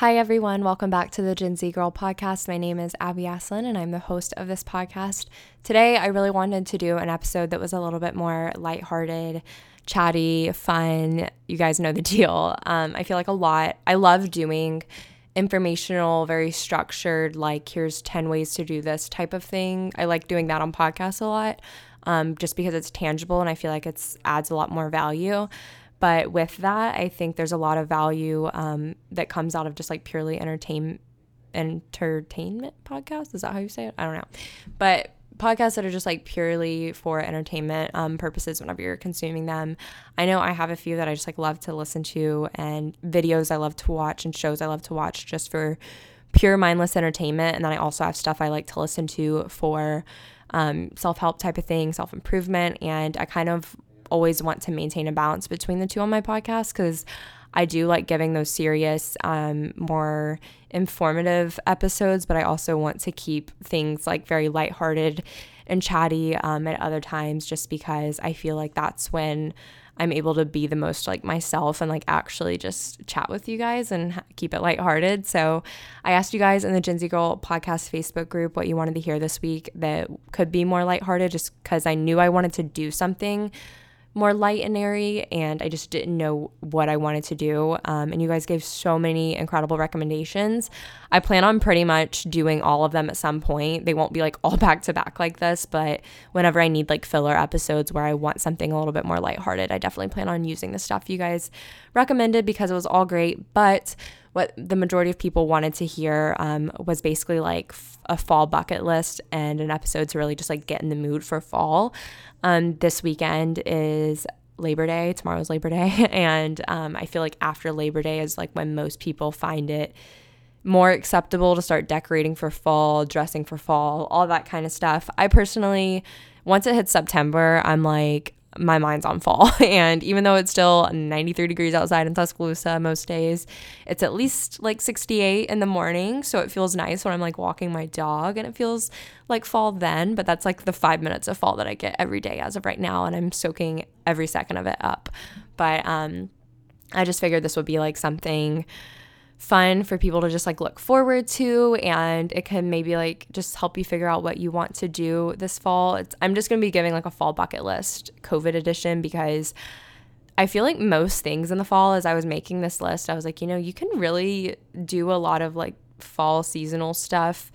Hi, everyone. Welcome back to the Gen Z Girl podcast. My name is Abby Asselin, and I'm the host of this podcast. Today, I really wanted to do an episode that was a little bit more lighthearted, chatty, fun. You guys know the deal. Um, I feel like a lot, I love doing informational, very structured, like here's 10 ways to do this type of thing. I like doing that on podcasts a lot um, just because it's tangible and I feel like it adds a lot more value. But with that, I think there's a lot of value um, that comes out of just like purely entertainment entertainment podcasts. Is that how you say it? I don't know. But podcasts that are just like purely for entertainment um, purposes whenever you're consuming them. I know I have a few that I just like love to listen to and videos I love to watch and shows I love to watch just for pure mindless entertainment. And then I also have stuff I like to listen to for um, self help type of thing, self improvement. And I kind of always want to maintain a balance between the two on my podcast because I do like giving those serious, um, more informative episodes, but I also want to keep things like very lighthearted and chatty um, at other times just because I feel like that's when I'm able to be the most like myself and like actually just chat with you guys and keep it lighthearted. So I asked you guys in the Gen Z Girl podcast Facebook group what you wanted to hear this week that could be more lighthearted just because I knew I wanted to do something more light and airy, and I just didn't know what I wanted to do. Um, and you guys gave so many incredible recommendations. I plan on pretty much doing all of them at some point. They won't be like all back to back like this, but whenever I need like filler episodes where I want something a little bit more lighthearted, I definitely plan on using the stuff you guys recommended because it was all great. But what the majority of people wanted to hear um, was basically like f- a fall bucket list and an episode to really just like get in the mood for fall. Um, this weekend is Labor Day. Tomorrow's Labor Day. And um, I feel like after Labor Day is like when most people find it more acceptable to start decorating for fall, dressing for fall, all that kind of stuff. I personally, once it hits September, I'm like, my mind's on fall. And even though it's still 93 degrees outside in Tuscaloosa most days, it's at least like 68 in the morning. So it feels nice when I'm like walking my dog and it feels like fall then. But that's like the five minutes of fall that I get every day as of right now. And I'm soaking every second of it up. But um, I just figured this would be like something fun for people to just like look forward to and it can maybe like just help you figure out what you want to do this fall. It's, I'm just going to be giving like a fall bucket list COVID edition because I feel like most things in the fall as I was making this list, I was like, you know, you can really do a lot of like fall seasonal stuff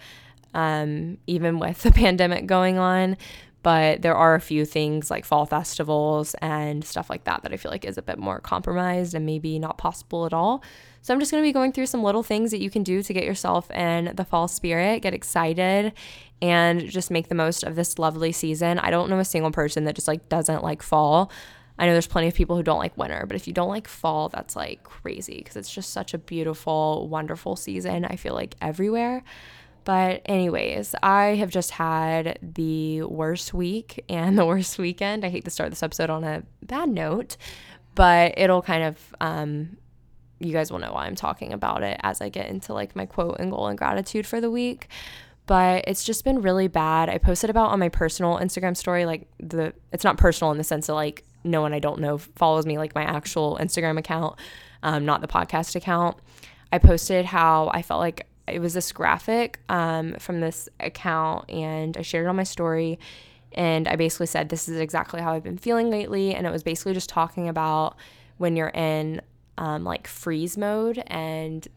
um, even with the pandemic going on. But there are a few things like fall festivals and stuff like that that I feel like is a bit more compromised and maybe not possible at all. So I'm just going to be going through some little things that you can do to get yourself in the fall spirit, get excited, and just make the most of this lovely season. I don't know a single person that just like doesn't like fall. I know there's plenty of people who don't like winter, but if you don't like fall, that's like crazy because it's just such a beautiful, wonderful season. I feel like everywhere. But, anyways, I have just had the worst week and the worst weekend. I hate to start this episode on a bad note, but it'll kind of um, you guys will know why I'm talking about it as I get into like my quote and goal and gratitude for the week. But it's just been really bad. I posted about on my personal Instagram story, like the it's not personal in the sense of like no one I don't know follows me, like my actual Instagram account, um, not the podcast account. I posted how I felt like it was this graphic um, from this account, and I shared it on my story. And I basically said, This is exactly how I've been feeling lately. And it was basically just talking about when you're in um, like freeze mode and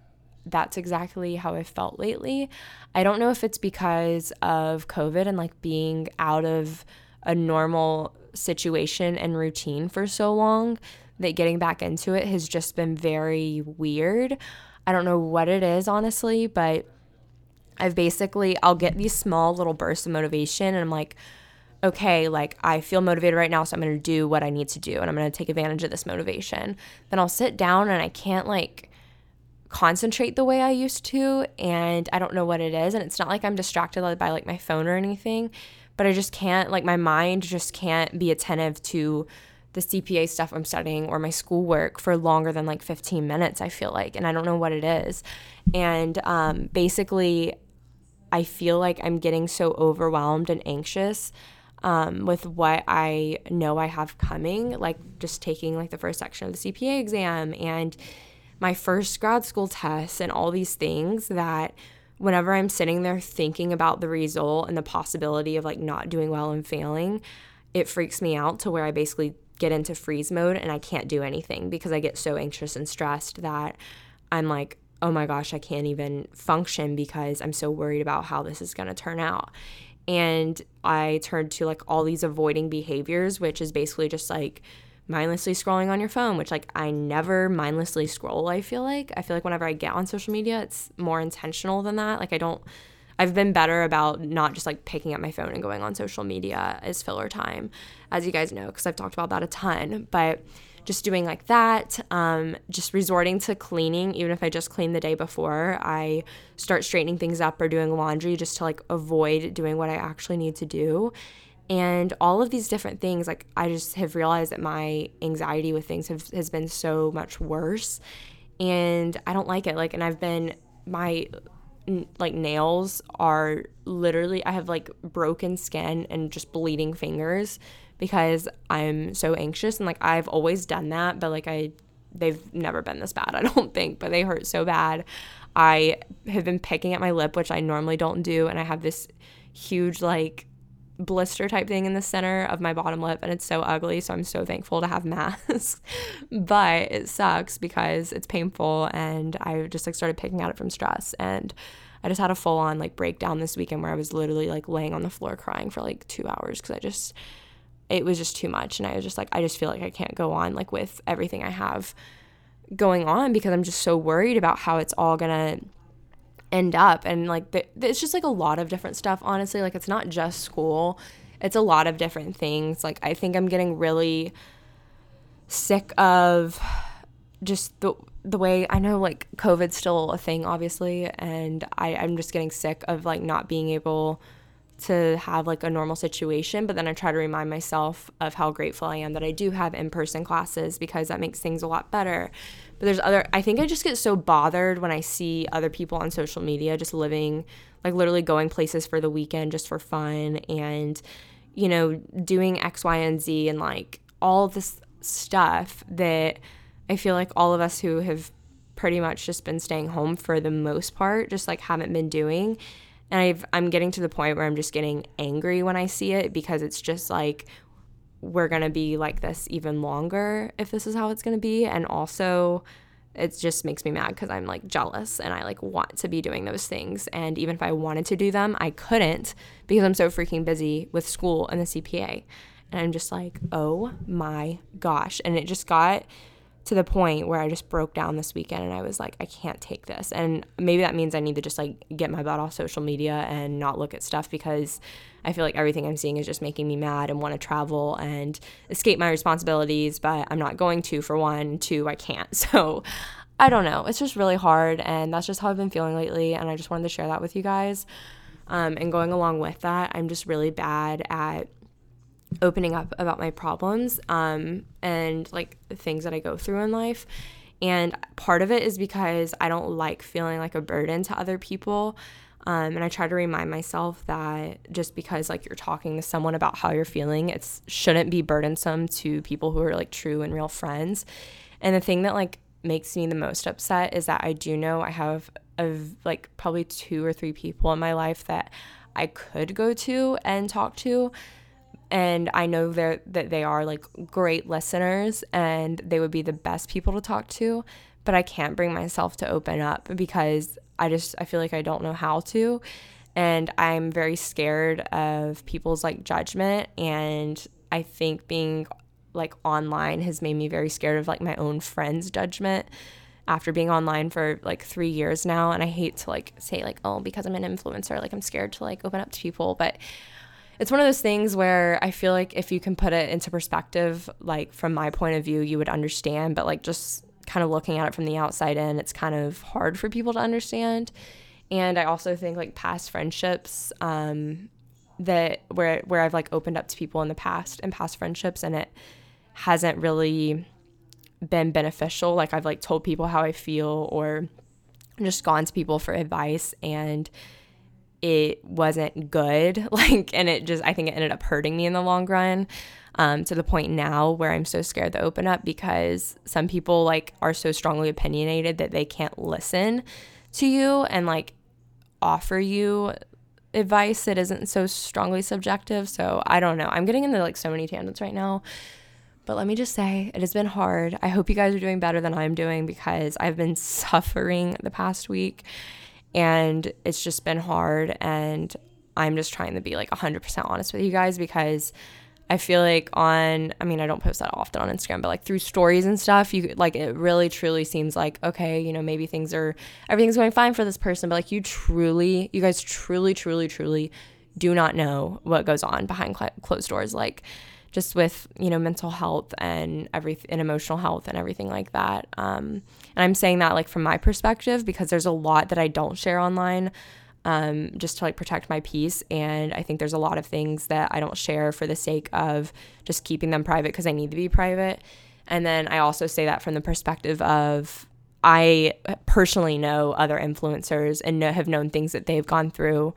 that's exactly how I felt lately. I don't know if it's because of COVID and like being out of a normal situation and routine for so long that getting back into it has just been very weird. I don't know what it is, honestly, but I've basically, I'll get these small little bursts of motivation and I'm like, okay, like I feel motivated right now, so I'm going to do what I need to do and I'm going to take advantage of this motivation. Then I'll sit down and I can't like concentrate the way I used to and I don't know what it is and it's not like I'm distracted by like my phone or anything, but I just can't like my mind just can't be attentive to the CPA stuff I'm studying or my schoolwork for longer than like 15 minutes, I feel like, and I don't know what it is. And um, basically, I feel like I'm getting so overwhelmed and anxious um, with what I know I have coming, like just taking like the first section of the CPA exam and my first grad school test and all these things that whenever I'm sitting there thinking about the result and the possibility of like not doing well and failing, it freaks me out to where I basically get into freeze mode and I can't do anything because I get so anxious and stressed that I'm like, oh my gosh, I can't even function because I'm so worried about how this is going to turn out. And I turned to like all these avoiding behaviors, which is basically just like mindlessly scrolling on your phone, which like I never mindlessly scroll, I feel like. I feel like whenever I get on social media, it's more intentional than that. Like I don't I've been better about not just like picking up my phone and going on social media as filler time, as you guys know, because I've talked about that a ton. But just doing like that, um, just resorting to cleaning, even if I just cleaned the day before, I start straightening things up or doing laundry just to like avoid doing what I actually need to do. And all of these different things, like I just have realized that my anxiety with things have, has been so much worse. And I don't like it. Like, and I've been, my like nails are literally I have like broken skin and just bleeding fingers because I'm so anxious and like I've always done that but like I they've never been this bad I don't think but they hurt so bad. I have been picking at my lip which I normally don't do and I have this huge like blister type thing in the center of my bottom lip and it's so ugly so I'm so thankful to have masks but it sucks because it's painful and I just like started picking at it from stress and I just had a full on like breakdown this weekend where I was literally like laying on the floor crying for like 2 hours cuz I just it was just too much. And I was just like I just feel like I can't go on like with everything I have going on because I'm just so worried about how it's all to end up. And like it's just like a lot of different stuff honestly. Like it's not just school. It's a lot of different things. Like i think i'm getting really sick of just the the way i know like covid's still a thing obviously. And i i'm just getting sick of like not being able to have like a normal situation but then i try to remind myself of how grateful i am that i do have in-person classes because that makes things a lot better. But there's other I think I just get so bothered when I see other people on social media just living like literally going places for the weekend just for fun and you know doing X, Y, and Z and like all this stuff that I feel like all of us who have pretty much just been staying home for the most part just like haven't been doing and I've, I'm getting to the point where I'm just getting angry when I see it because it's just like we're going to be like this even longer if this is how it's going to be. And also, it just makes me mad because I'm like jealous and I like want to be doing those things. And even if I wanted to do them, I couldn't because I'm so freaking busy with school and the CPA. And I'm just like, oh my gosh. And it just got to the point where I just broke down this weekend and I was like, I can't take this. And maybe that means I need to just like get my butt off social media and not look at stuff because I feel like everything I'm seeing is just making me mad and want to travel and escape my responsibilities, but I'm not going to for one. Two, I can't. So I don't know. It's just really hard. And that's just how I've been feeling lately. And I just wanted to share that with you guys. Um, and going along with that, I'm just really bad at opening up about my problems um, and like things that I go through in life. And part of it is because I don't like feeling like a burden to other people. Um, and I try to remind myself that just because like you're talking to someone about how you're feeling, it shouldn't be burdensome to people who are like true and real friends. And the thing that like makes me the most upset is that I do know I have of like probably two or three people in my life that I could go to and talk to and I know that they are like great listeners and they would be the best people to talk to, but I can't bring myself to open up because I just I feel like I don't know how to. And I'm very scared of people's like judgment. And I think being like online has made me very scared of like my own friends' judgment after being online for like 3 years now. And I hate to like say like oh because I'm an influencer like I'm scared to like open up to people. But it's one of those things where I feel like if you can put it into perspective, like from my point of view, you would understand, but like just kind of looking at it from the outside in, it's kind of hard for people to understand. And I also think like past friendships, um, that where where I've like opened up to people in the past and past friendships and it hasn't really been beneficial. Like I've like told people how I feel or just gone to people for advice and it wasn't good. Like, and it just, I think it ended up hurting me in the long run. Um, to the point now where I'm so scared to open up because some people like are so strongly opinionated that they can't listen to you and like offer you advice that isn't so strongly subjective. So I don't know. I'm getting into like so many tangents right now. But let me just say, it has been hard. I hope you guys are doing better than I'm doing because I've been suffering the past week and it's just been hard. And I'm just trying to be like 100% honest with you guys because I feel like on, I mean, I don't post that often on Instagram, but like through stories and stuff, you like it really truly seems like, okay, you know, maybe things are, everything's going fine for this person, but like you truly, you guys truly, truly, truly do not know what goes on behind cl- closed doors. Like, just with you know mental health and every and emotional health and everything like that. Um, and i'm saying that like from my perspective because there's a lot that i don't share online um, just to like protect my peace. And i think there's a lot of things that i don't share for the sake of just keeping them private because i need to be private. And then i also say that from the perspective of i personally know other influencers and know, have known things that they've gone through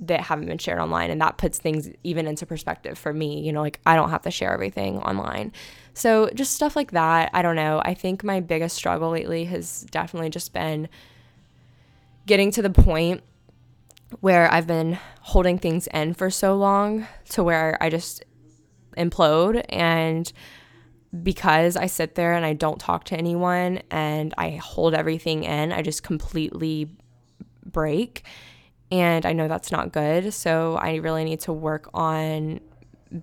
that haven't been shared online and that puts things even into perspective for me you know like i don't have to share everything online so just stuff like that i don't know i think my biggest struggle lately has definitely just been getting to the point where i've been holding things in for so long to where i just implode and because I sit there and I don't talk to anyone and I hold everything in, I just completely break. And I know that's not good. So I really need to work on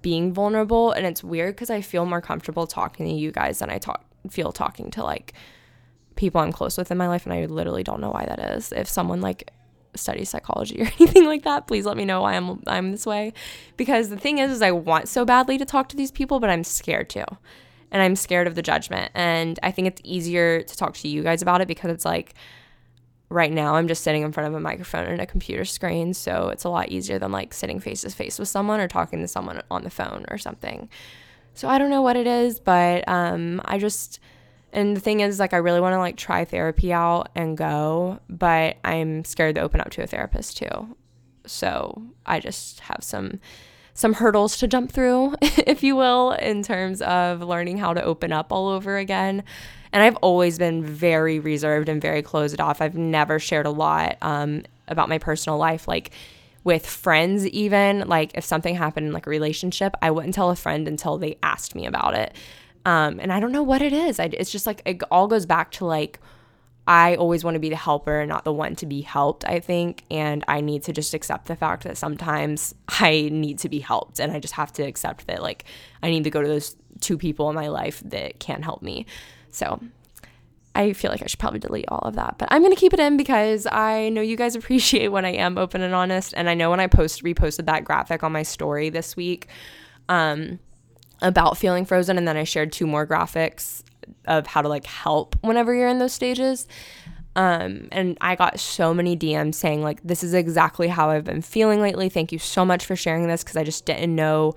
being vulnerable. And it's weird because I feel more comfortable talking to you guys than I talk feel talking to like people I'm close with in my life. And I literally don't know why that is. If someone like studies psychology or anything like that, please let me know why I'm I'm this way. Because the thing is, is I want so badly to talk to these people, but I'm scared to. And I'm scared of the judgment. And I think it's easier to talk to you guys about it because it's like right now I'm just sitting in front of a microphone and a computer screen, so it's a lot easier than like sitting face to face with someone or talking to someone on the phone or something. So I don't know what it is, but um, I just and the thing is like I really want to like try therapy out and go, but I'm scared to open up to a therapist too. So I just have some some hurdles to jump through, if you will, in terms of learning how to open up all over again. And I've always been very reserved and very closed off. I've never shared a lot um, about my personal life. Like, with friends even. Like if something happened in like a relationship i wouldn't tell a friend until they asked me about it. Um, and i don't know what it is. I, it's just like it all goes back to like i always want to be the helper and not the one to be helped i think. And i need to just accept the fact that sometimes i need to be helped. And i just have to accept that like i need to go to those two people in my life that can help me so I feel like I should probably delete all of that, but I'm going to keep it in because I know you guys appreciate when I am open and honest. And I know when I post reposted that graphic on my story this week um, about feeling frozen, and then I shared two more graphics of how to like help whenever you're in those stages. Um, and I got so many DMs saying, like, this is exactly how I've been feeling lately. Thank you so much for sharing this because I just didn't know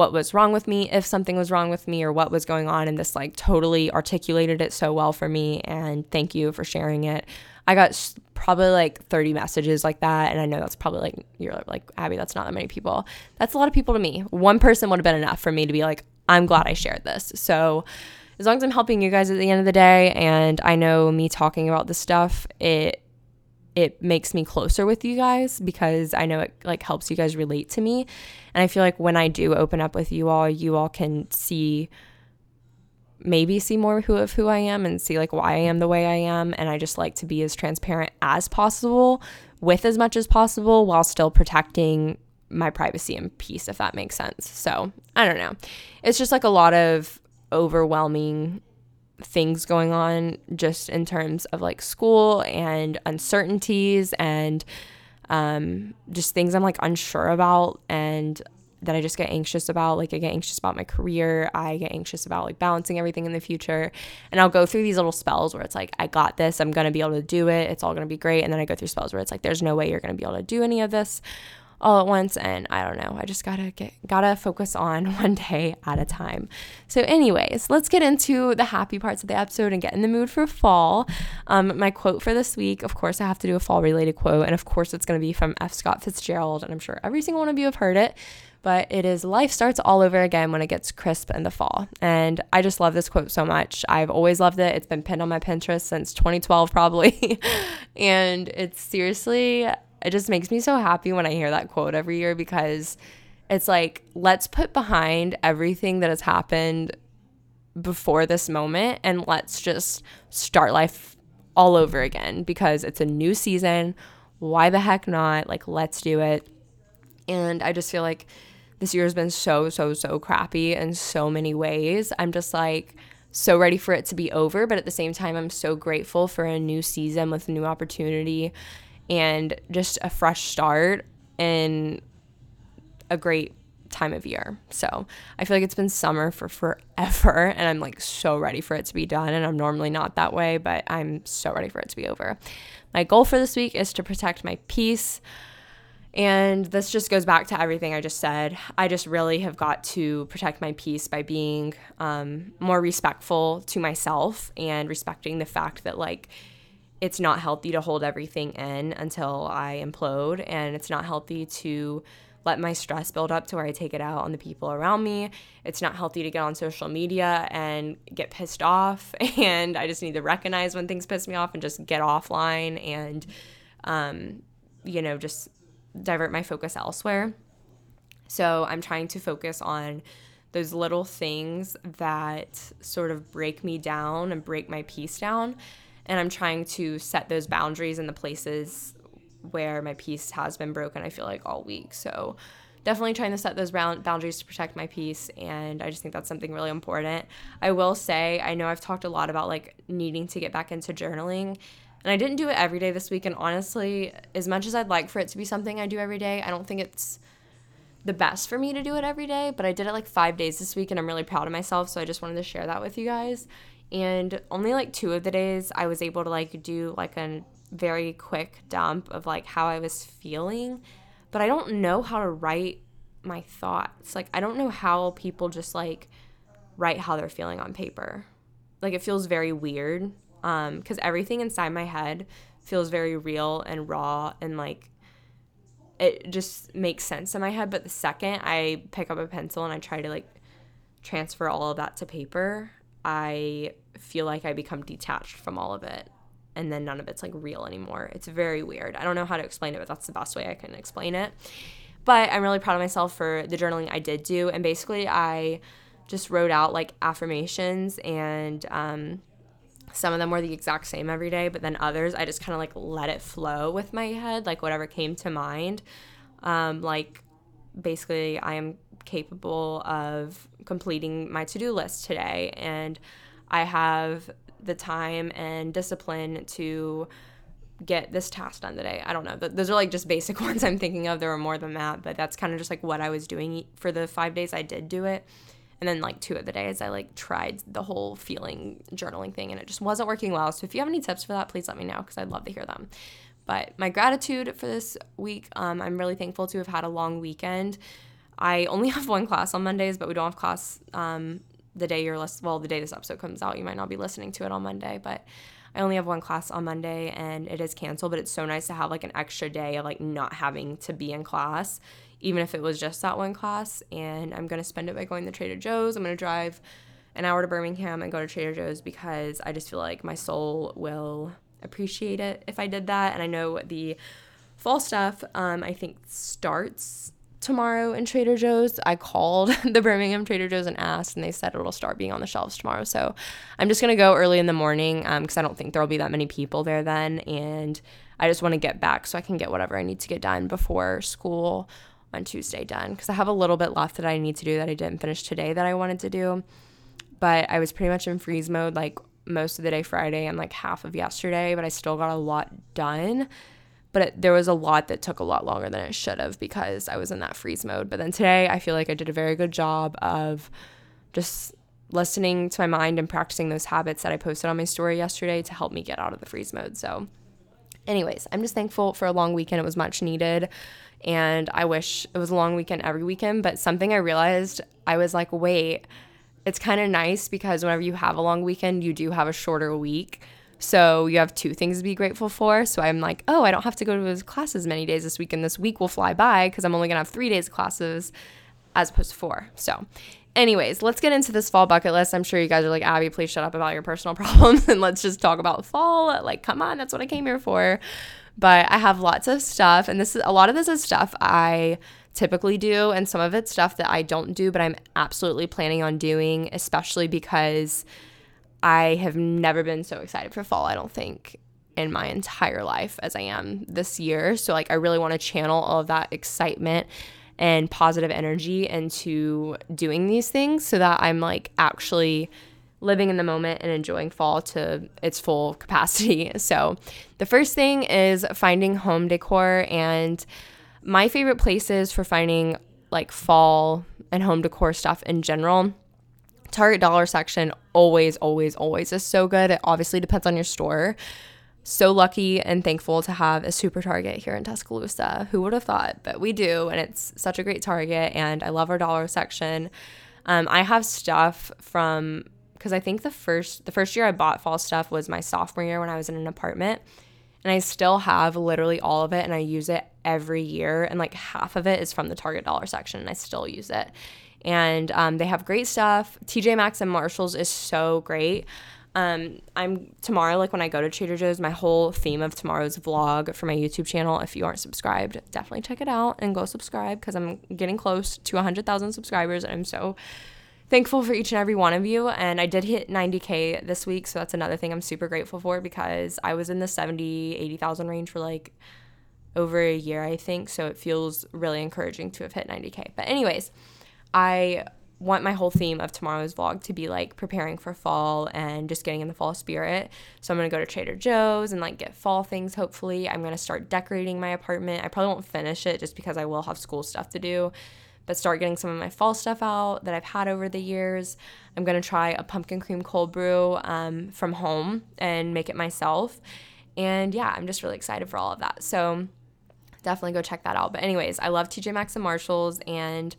what was wrong with me, if something was wrong with me, or what was going on. And this like totally articulated it so well for me. And thank you for sharing it. I got probably like 30 messages like that. And I know that's probably like, you're like, Abby, that's not that many people. That's a lot of people to me. One person would have been enough for me to be like, I'm glad I shared this. So, as long as I'm helping you guys at the end of the day, and I know me talking about this stuff, it it makes me closer with you guys because I know it like helps you guys relate to me. And I feel like when I do open up with you all, you all can see maybe see more who of who I am and see like why I am the way I am and I just like to be as transparent as possible with as much as possible while still protecting my privacy and peace if that makes sense. So, I don't know. It's just like a lot of overwhelming things going on just in terms of like school and uncertainties and um, just things I'm like unsure about and that I just get anxious about. Like, I get anxious about my career. I get anxious about like balancing everything in the future. And I'll go through these little spells where it's like, I got this. I'm going to be able to do it. It's all going to be great. And then I go through spells where it's like, there's no way you're going to be able to do any of this. All at once and I don't know. I just got to get got to focus on one day at a time. So anyways, let's get into the happy parts of the episode and get in the mood for fall. Um, my quote for this week, of course, I have to do a fall related quote and of course it's going to be from F. Scott Fitzgerald and I'm sure every single one of you have heard it but it is life starts all over again when it gets crisp in the fall. And I just love this quote so much. I've always loved it. It's been pinned on my Pinterest since 2012, probably. and it's seriously, it just makes me so happy when I hear that quote every year because it's like, let's put behind everything that has happened before this moment and let's just start life all over again because it's a new season. Why the heck not? Like, let's do it. And I just feel like this year has been so, so, so crappy in so many ways. I'm just like so ready for it to be over, but at the same time, I'm so grateful for a new season with new opportunity and just a fresh start in a great time of year. So I feel like it's been summer for forever and I'm like so ready for it to be done. And I'm normally not that way, but I'm so ready for it to be over. My goal for this week is to protect my peace. And this just goes back to everything I just said. I just really have got to protect my peace by being um, more respectful to myself and respecting the fact that, like, it's not healthy to hold everything in until I implode. And it's not healthy to let my stress build up to where I take it out on the people around me. It's not healthy to get on social media and get pissed off. And I just need to recognize when things piss me off and just get offline and, um, you know, just divert my focus elsewhere. So I'm trying to focus on those little things that sort of break me down and break my peace down. And I'm trying to set those boundaries in the places where my peace has been broken, I feel like all week. So definitely trying to set those boundaries to protect my peace. And I just think that's something really important. I will say, I know I've talked a lot about like needing to get back into journaling. And I didn't do it every day this week. And honestly, as much as I'd like for it to be something I do every day, I don't think it's the best for me to do it every day. But I did it like five days this week and I'm really proud of myself. So I just wanted to share that with you guys. And only like two of the days I was able to like do like a very quick dump of like how I was feeling. But I don't know how to write my thoughts. Like, I don't know how people just like write how they're feeling on paper. Like, it feels very weird um, everything inside my head feels very real and raw and like it just makes sense in my head but the second i pick up a pencil and i try to like transfer all of that to paper i feel like i become detached from all of it and then none of it's like real anymore. It's very weird. I don't know how to explain it but that's the best way i can explain it. But i'm really proud of myself for the journaling i did do and basically i just wrote out like affirmations and um, some of them were the exact same every day, but then others I just kind of like let it flow with my head, like whatever came to mind. Um, like basically, I am capable of completing my to do list today, and I have the time and discipline to get this task done today. I don't know. Those are like just basic ones I'm thinking of. There are more than that, but that's kind of just like what I was doing for the five days I did do it. And then like two of the days I like tried the whole feeling journaling thing and it just wasn't working well. So if you have any tips for that, please let me know because I'd love to hear them. But my gratitude for this week, um, I'm really thankful to have had a long weekend. I only have one class on Mondays, but we don't have class um, the day you're list- well, the day this episode comes out. You might not be listening to it on Monday, but I only have one class on Monday and it is canceled. But it's so nice to have like an extra day of like not having to be in class even if it was just that one class. And I'm going to spend it by going to Trader Joe's. I'm going to drive an hour to Birmingham and go to Trader Joe's because I just feel like my soul will appreciate it if I did that. And I know the fall stuff, um, I think, starts tomorrow in Trader Joe's. I called the Birmingham Trader Joe's and asked, and they said it'll start being on the shelves tomorrow. So I'm just to go early in the morning because um, I don't think there'll be that many people there then. And I just want to get back so I can get whatever I need to get done before school on Tuesday done because I have a little bit left that I need to do that I didn't finish today that I wanted to do. But I was pretty much in freeze mode like most of the day Friday and like half of yesterday, but I still got a lot done. But it, there was a lot that took a lot longer than it should have because I was in that freeze mode. But then today, I feel like I did a very good job of just listening to my mind and practicing those habits that I posted on my story yesterday to help me get out of the freeze mode. So Anyways, I'm just thankful for a long weekend. It was much needed. And I wish it was a long weekend every weekend. But something I realized, I was like, wait, it's kind of nice because whenever you have a long weekend, you do have a shorter week. So you have two things to be grateful for. So I'm like, oh, I don't have to go to those classes many days this week, and this week will fly by because I'm only gonna have three days of classes as opposed to four. So, anyways, let's get into this fall bucket list. I'm sure you guys are like, Abby, please shut up about your personal problems and let's just talk about fall. Like, come on, that's what I came here for. But I have lots of stuff, and this is a lot of this is stuff I typically do, and some of it's stuff that I don't do, but I'm absolutely planning on doing, especially because I have never been so excited for fall, I don't think, in my entire life as I am this year. So, like, I really want to channel all of that excitement and positive energy into doing these things so that I'm like actually living in the moment and enjoying fall to its full capacity. So, the first thing is finding home decor. And my favorite places for finding like fall and home decor stuff in general Target dollar section always, always, always is so good. It obviously depends on your store. So lucky and thankful to have a super Target here in Tuscaloosa. Who would have thought? But we do, and it's such a great Target, and I love our dollar section. Um, I have stuff from because I think the first the first year I bought fall stuff was my sophomore year when I was in an apartment, and I still have literally all of it, and I use it every year, and like half of it is from the Target dollar section, and I still use it and um, they have great stuff. TJ Maxx and Marshalls is so great. Um, I'm tomorrow, like when I go to Trader Joe's, my whole theme of tomorrow's vlog for my YouTube channel. If you aren't subscribed, definitely check it out and go subscribe because I'm getting close to 100,000 subscribers. And I'm so thankful for each and every one of you. And I did hit 90K this week. So that's another thing I'm super grateful for because I was in the 70, 80,000 range for like over a year, I think. So it feels really encouraging to have hit 90K. But, anyways, I want my whole theme of tomorrow's vlog to be like preparing for fall and just getting in the fall spirit. So I'm gonna go to Trader Joe's and like get fall things hopefully. I'm gonna start decorating my apartment. I probably won't finish it just because I will have school stuff to do, but start getting some of my fall stuff out that I've had over the years. I'm gonna try a pumpkin cream cold brew um, from home and make it myself. And yeah, I'm just really excited for all of that. So definitely go check that out. But anyways, I love TJ Maxx and Marshalls and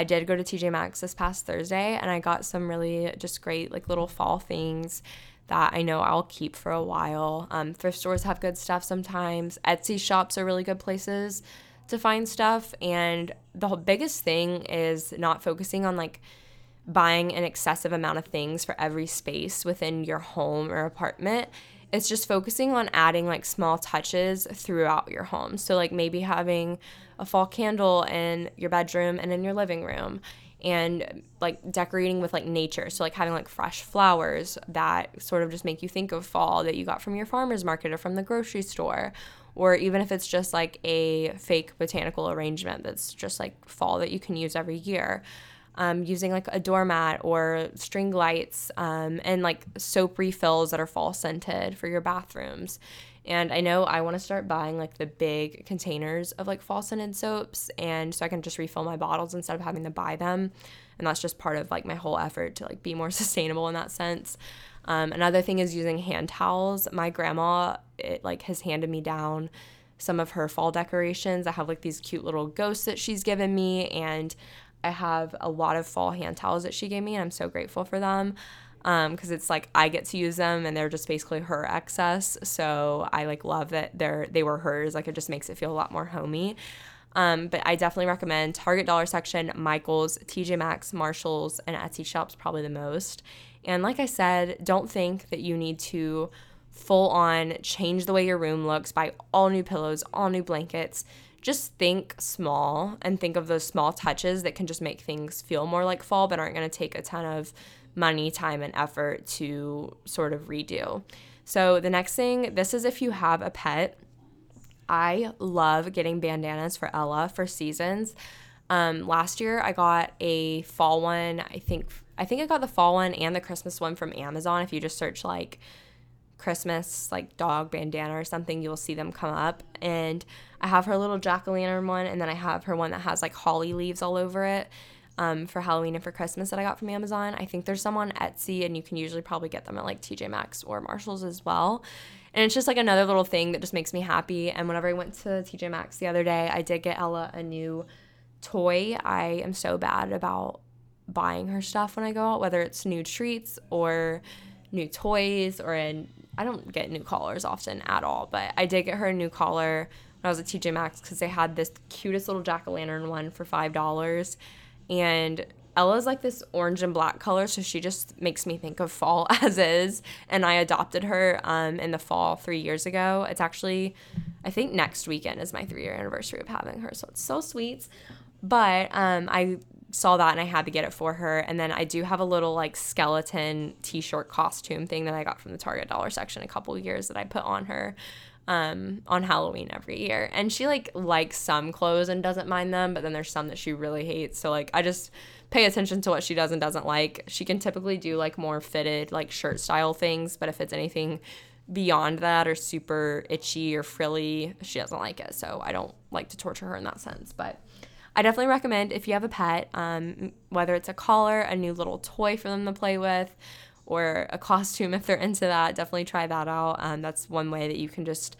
I did go to TJ Maxx this past Thursday and I got some really just great like little fall things that I know I'll keep for a while. Um, thrift stores have good stuff sometimes. Etsy shops are really good places to find stuff. And the biggest thing is not focusing on like buying an excessive amount of things for every space within your home or apartment. It's just focusing on adding like small touches throughout your home. So, like maybe having a fall candle in your bedroom and in your living room and like decorating with like nature. So like having like fresh flowers that sort of just make you think of fall that you got from your farmers market or from the grocery store. Or even if it's just like a fake botanical arrangement that's just like fall that you can use every year um, using like a doormat or string lights um, and like soap refills that are fall scented for your bathrooms and I know I want to start buying like the big containers of like fall scented soaps and so I can just refill my bottles instead of having to buy them. And that's just part of like my whole effort to like be more sustainable in that sense. Um, another thing is using hand towels. My grandma it like has handed me down some of her fall decorations. I have like these cute little ghosts that she's given me and I have a lot of fall hand towels that she gave me and I'm so grateful for them because um, it's like I get to use them and they're just basically her excess. So I like love that they're they were hers. Like it just makes it feel a lot more homey. Um, but I definitely recommend Target dollar section, Michaels, TJ Maxx, Marshalls, and Etsy shops probably the most. And like I said, don't think that you need to full on change the way your room looks, buy all new pillows, all new blankets. Just think small and think of those small touches that can just make things feel more like fall, but aren't going to take a ton of money, time, and effort to sort of redo. So, the next thing this is if you have a pet. I love getting bandanas for Ella for seasons. Um, last year I got a fall one. I think I think I got the fall one and the Christmas one from Amazon. If you just search like Christmas like dog bandana or something, you'll see them come up. And I have her little jack o' lantern one, and then I have her one that has like holly leaves all over it um, for Halloween and for Christmas that I got from Amazon. I think there's some on Etsy, and you can usually probably get them at like TJ Maxx or Marshalls as well. And it's just like another little thing that just makes me happy. And whenever I went to TJ Maxx the other day, I did get Ella a new toy. I am so bad about buying her stuff when I go out, whether it's new treats or new toys or in I don't get new collars often at all, but I did get her a new collar when I was at TJ Maxx because they had this cutest little jack o' lantern one for five dollars, and Ella's like this orange and black color, so she just makes me think of fall as is. And I adopted her um, in the fall three years ago. It's actually, I think next weekend is my three year anniversary of having her, so it's so sweet. But um, I saw that and I had to get it for her. And then I do have a little like skeleton t shirt costume thing that I got from the Target dollar section a couple years that I put on her um, on Halloween every year. And she like likes some clothes and doesn't mind them, but then there's some that she really hates. So like I just pay attention to what she does and doesn't like. She can typically do like more fitted like shirt style things, but if it's anything beyond that or super itchy or frilly, she doesn't like it. So I don't like to torture her in that sense. But I definitely recommend if you have a pet, um, whether it's a collar, a new little toy for them to play with, or a costume if they're into that, definitely try that out. Um, that's one way that you can just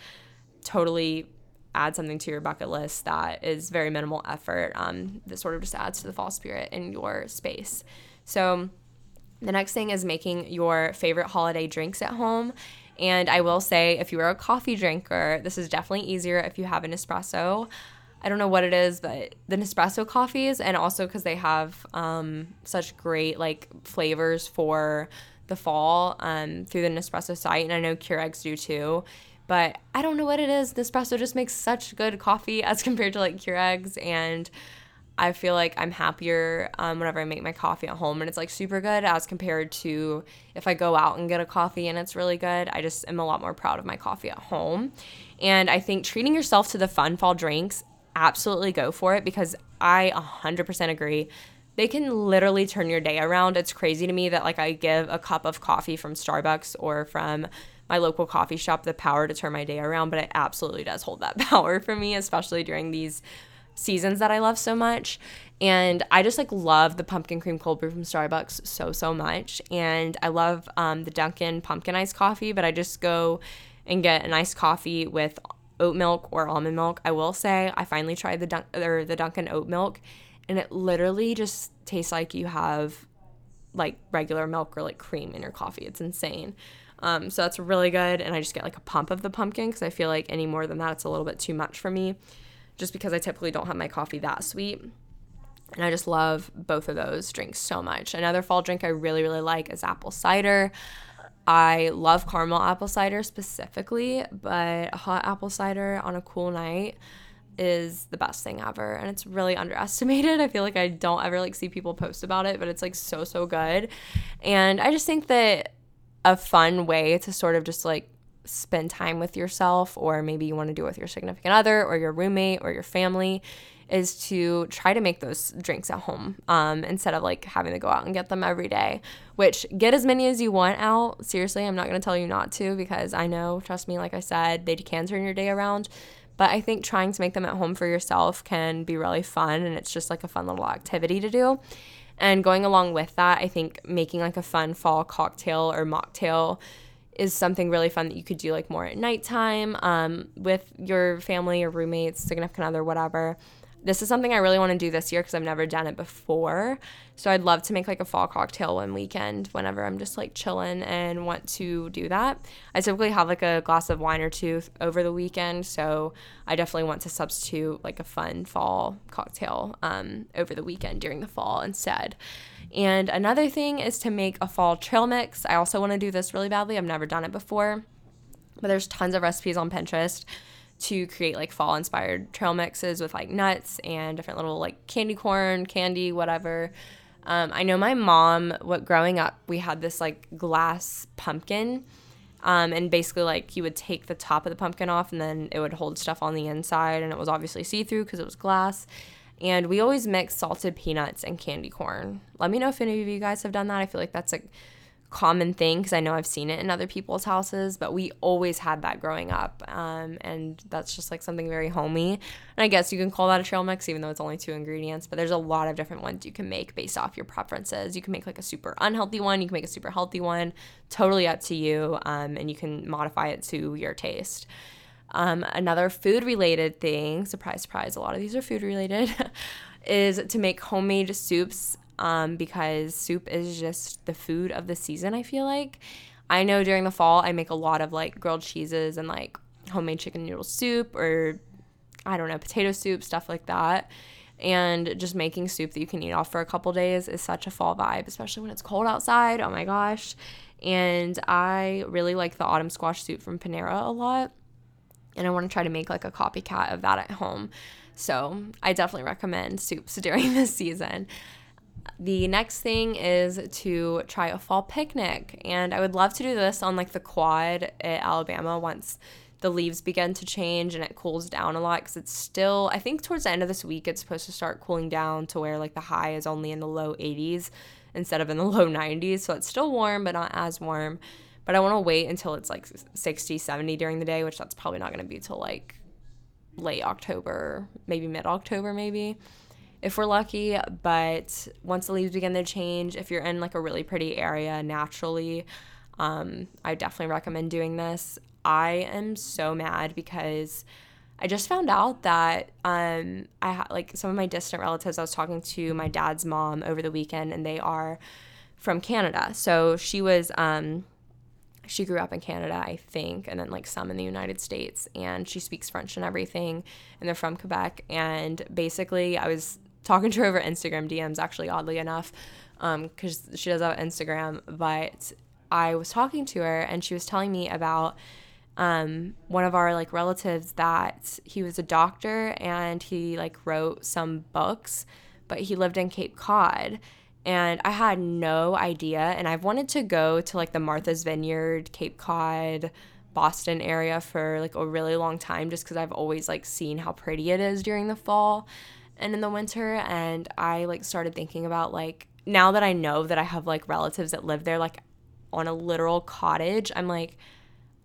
totally add something to your bucket list that is very minimal effort um, that sort of just adds to the fall spirit in your space. So, the next thing is making your favorite holiday drinks at home. And I will say, if you are a coffee drinker, this is definitely easier if you have an espresso. I don't know what it is, but the Nespresso coffees, and also because they have um, such great like flavors for the fall um, through the Nespresso site, and I know Keurig's do too. But I don't know what it is. Nespresso just makes such good coffee as compared to like Keurig's, and I feel like I'm happier um, whenever I make my coffee at home and it's like super good as compared to if I go out and get a coffee and it's really good. I just am a lot more proud of my coffee at home. And I think treating yourself to the fun fall drinks absolutely go for it because I 100% agree. They can literally turn your day around. It's crazy to me that like I give a cup of coffee from Starbucks or from my local coffee shop the power to turn my day around, but it absolutely does hold that power for me, especially during these seasons that I love so much. And I just like love the pumpkin cream cold brew from Starbucks so so much. And I love um, the Dunkin' pumpkin iced coffee, but I just go and get an iced coffee with oat milk or almond milk. I will say I finally tried the Dun- or the Dunkin' oat milk, and it literally just tastes like you have like regular milk or like cream in your coffee. It's insane. Um, so that's really good, and I just get like a pump of the pumpkin because I feel like any more than that, it's a little bit too much for me, just because I typically don't have my coffee that sweet. And I just love both of those drinks so much. Another fall drink I really, really like is apple cider. I love caramel apple cider specifically, but hot apple cider on a cool night is the best thing ever and it's really underestimated. I feel like I don't ever like see people post about it, but it's like so so good. And I just think that a fun way to sort of just like spend time with yourself or maybe you want to do it with your significant other or your roommate or your family is to try to make those drinks at home um, instead of like having to go out and get them every day. Which get as many as you want out. Seriously, I'm not to tell you not to because I know, trust me, like I said, they can turn your day around. But I think trying to make them at home for yourself can be really fun and it's just like a fun little activity to do. And going along with that, I think making like a fun fall cocktail or mocktail is something really fun that you could do like more at nighttime um, with your family or roommates, significant other, whatever this is something I really want to do this year because I've never done it before. So I'd love to make like a fall cocktail one weekend whenever I'm just like chilling and want to do that. I typically have like a glass of wine or two over the weekend, so I definitely want to substitute like a fun fall cocktail um, over the weekend during the fall instead. And another thing is to make a fall trail mix. I also want to do this really badly. I've never done it before, but there's tons of recipes on Pinterest to create like fall inspired trail mixes with like nuts and different little like candy corn, candy, whatever. Um, I know my mom, what growing up, we had this like glass pumpkin. Um, and basically, like, you would take the top of the pumpkin off and then it would hold stuff on the inside. And it was obviously see through because it was glass. And we always mix salted peanuts and candy corn. Let me know if any of you guys have done that. I feel like that's a common thing because I know I've seen it in other people's houses, but we always had that growing up. Um, and that's just like something very homey. And I guess you can call that a trail mix, even though it's only two ingredients, but there's a lot of different ones you can make based off your preferences. You can make like a super unhealthy one, you can make a super healthy one, totally up to you. Um, and you can modify it to your taste. Um, another food related thing, surprise, surprise, a lot of these are food related, is to make homemade soups um, because soup is just the food of the season, I feel like. I know during the fall, I make a lot of like grilled cheeses and like homemade chicken noodle soup or I don't know, potato soup, stuff like that. And just making soup that you can eat off for a couple days is such a fall vibe, especially when it's cold outside. Oh my gosh. And I really like the autumn squash soup from Panera a lot. And I want to try to make like a copycat of that at home. So I definitely recommend soups during this season the next thing is to try a fall picnic. And I would love to do this on like the quad at Alabama once the leaves begin to change and it cools down a lot because it's still, I think towards the end of this week, it's supposed to start cooling down to where like the high is only in the low 80s instead of in the low 90s. So it's still warm, but not as warm. But I want to wait until it's like 60, 70 during the day, which that's probably not going to be till like late October, maybe mid October, maybe if we're lucky. But once the leaves begin to change, if you're in like a really pretty area naturally, um, I definitely recommend doing this. I am so mad because I just found out that um, I ha- like some of my distant relatives. I was talking to my dad's mom over the weekend, and they are from Canada. So she was um, she grew up in Canada, I think, and then like some in the United States, and she speaks French and everything, and they're from Quebec. And basically, I was talking to her over Instagram DMs, actually, oddly enough, because um, she does have Instagram. But I was talking to her, and she was telling me about um, one of our like relatives that he was a doctor and he like wrote some books, but he lived in Cape Cod. And I had no idea. And I've wanted to go to like the Martha's Vineyard, Cape Cod, Boston area for like a really long time just because I've always like seen how pretty it is during the fall and in the winter and I like started thinking about like now that I know that I have like relatives that live there like on a literal cottage, I'm like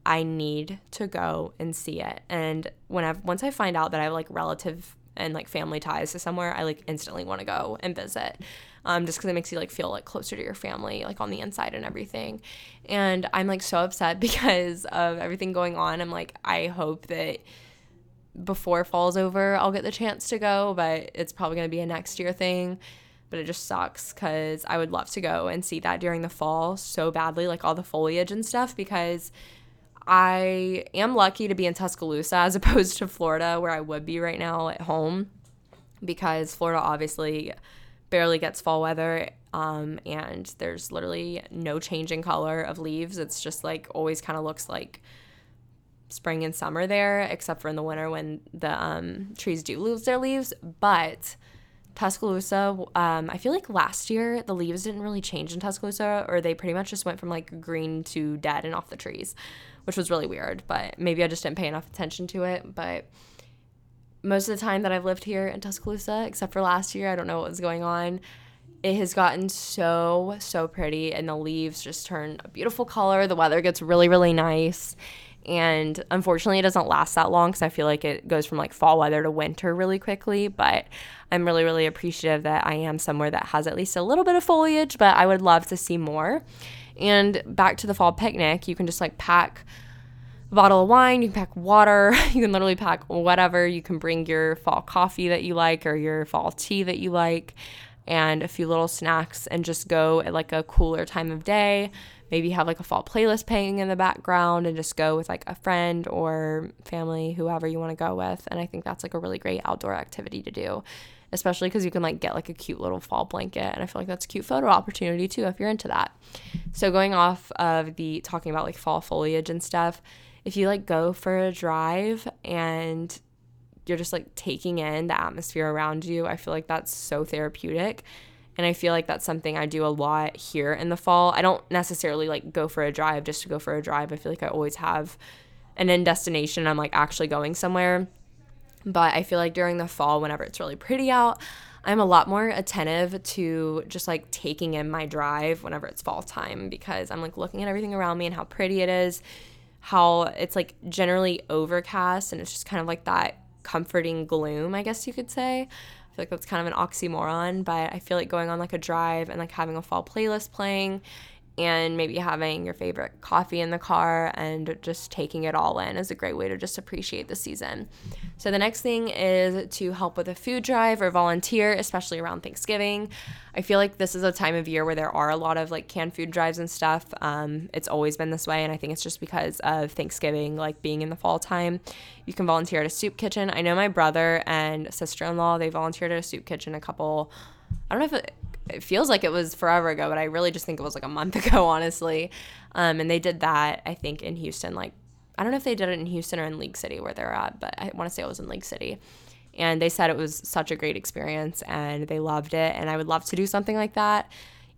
I need to go and see it. And when I once I find out that I have like relative and like family ties to somewhere, I like instantly want to go and visit. Um, just because it makes you like feel like closer to your family, like on the inside and everything. And I'm like so upset because of everything going on. I'm like, I hope that before fall's over, I'll get the chance to go, but it's probably going to be a next year thing. But it just sucks because I would love to go and see that during the fall so badly, like all the foliage and stuff, because I am lucky to be in Tuscaloosa as opposed to Florida, where I would be right now at home, because Florida obviously barely gets fall weather. Um, and there's literally no change in color of leaves. It's just like always kind of looks like spring and summer there, except for in the winter when the um, trees do lose their leaves. But Tuscaloosa, um, I feel like last year the leaves didn't really change in Tuscaloosa, or they pretty much just went from like green to dead and off the trees, which was really weird. But maybe I just didn't pay enough attention to it. But most of the time that I've lived here in Tuscaloosa, except for last year, I don't know what was going on. It has gotten so, so pretty, and the leaves just turn a beautiful color. The weather gets really, really nice and unfortunately, it doesn't last that long because I feel like it goes from like fall weather to winter really quickly. But I'm really, really appreciative that I am somewhere that has at least a little bit of foliage, but I would love to see more. And back to the fall picnic, you can just like pack a bottle of wine, you can pack water, you can literally pack whatever. You can bring your fall coffee that you like or your fall tea that you like and a few little snacks and just go at like a cooler time of day maybe have like a fall playlist playing in the background and just go with like a friend or family, whoever you want to go with. And I think that's like a really great outdoor activity to do, especially because you can like get like a cute little fall blanket. And I feel like that's a cute photo opportunity too if you're into that. So, going off of the talking about like fall foliage and stuff, if you like go for a drive and you're just like taking in the atmosphere around you, I feel like that's so therapeutic and I feel like that's something I do a lot here in the fall. I don't necessarily like go for a drive just to go for a drive. I feel like I always have an end destination. I'm like actually going somewhere. But I feel like during the fall, whenever it's really pretty out, I'm a lot more attentive to just like taking in my drive whenever it's fall time because I'm like looking at everything around me and how pretty it is, how it's like generally overcast and it's just kind of like that comforting gloom, I guess you could say. Feel like that's kind of an oxymoron, but I feel like going on like a drive and like having a fall playlist playing and maybe having your favorite coffee in the car and just taking it all in is a great way to just appreciate the season. So, the next thing is to help with a food drive or volunteer, especially around Thanksgiving. I feel like this is a time of year where there are a lot of like canned food drives and stuff. Um, it's always been this way, and I think it's just because of Thanksgiving, like being in the fall time. You can volunteer at a soup kitchen. I know my brother and sister in law, they volunteered at a soup kitchen a couple I don't know if it, it feels like it was forever ago, but I really just think it was like a month ago, honestly. Um, and they did that, I think, in Houston. Like, I don't know if they did it in Houston or in League City where they're at, but I want to say it was in League City. And they said it was such a great experience and they loved it. And I would love to do something like that.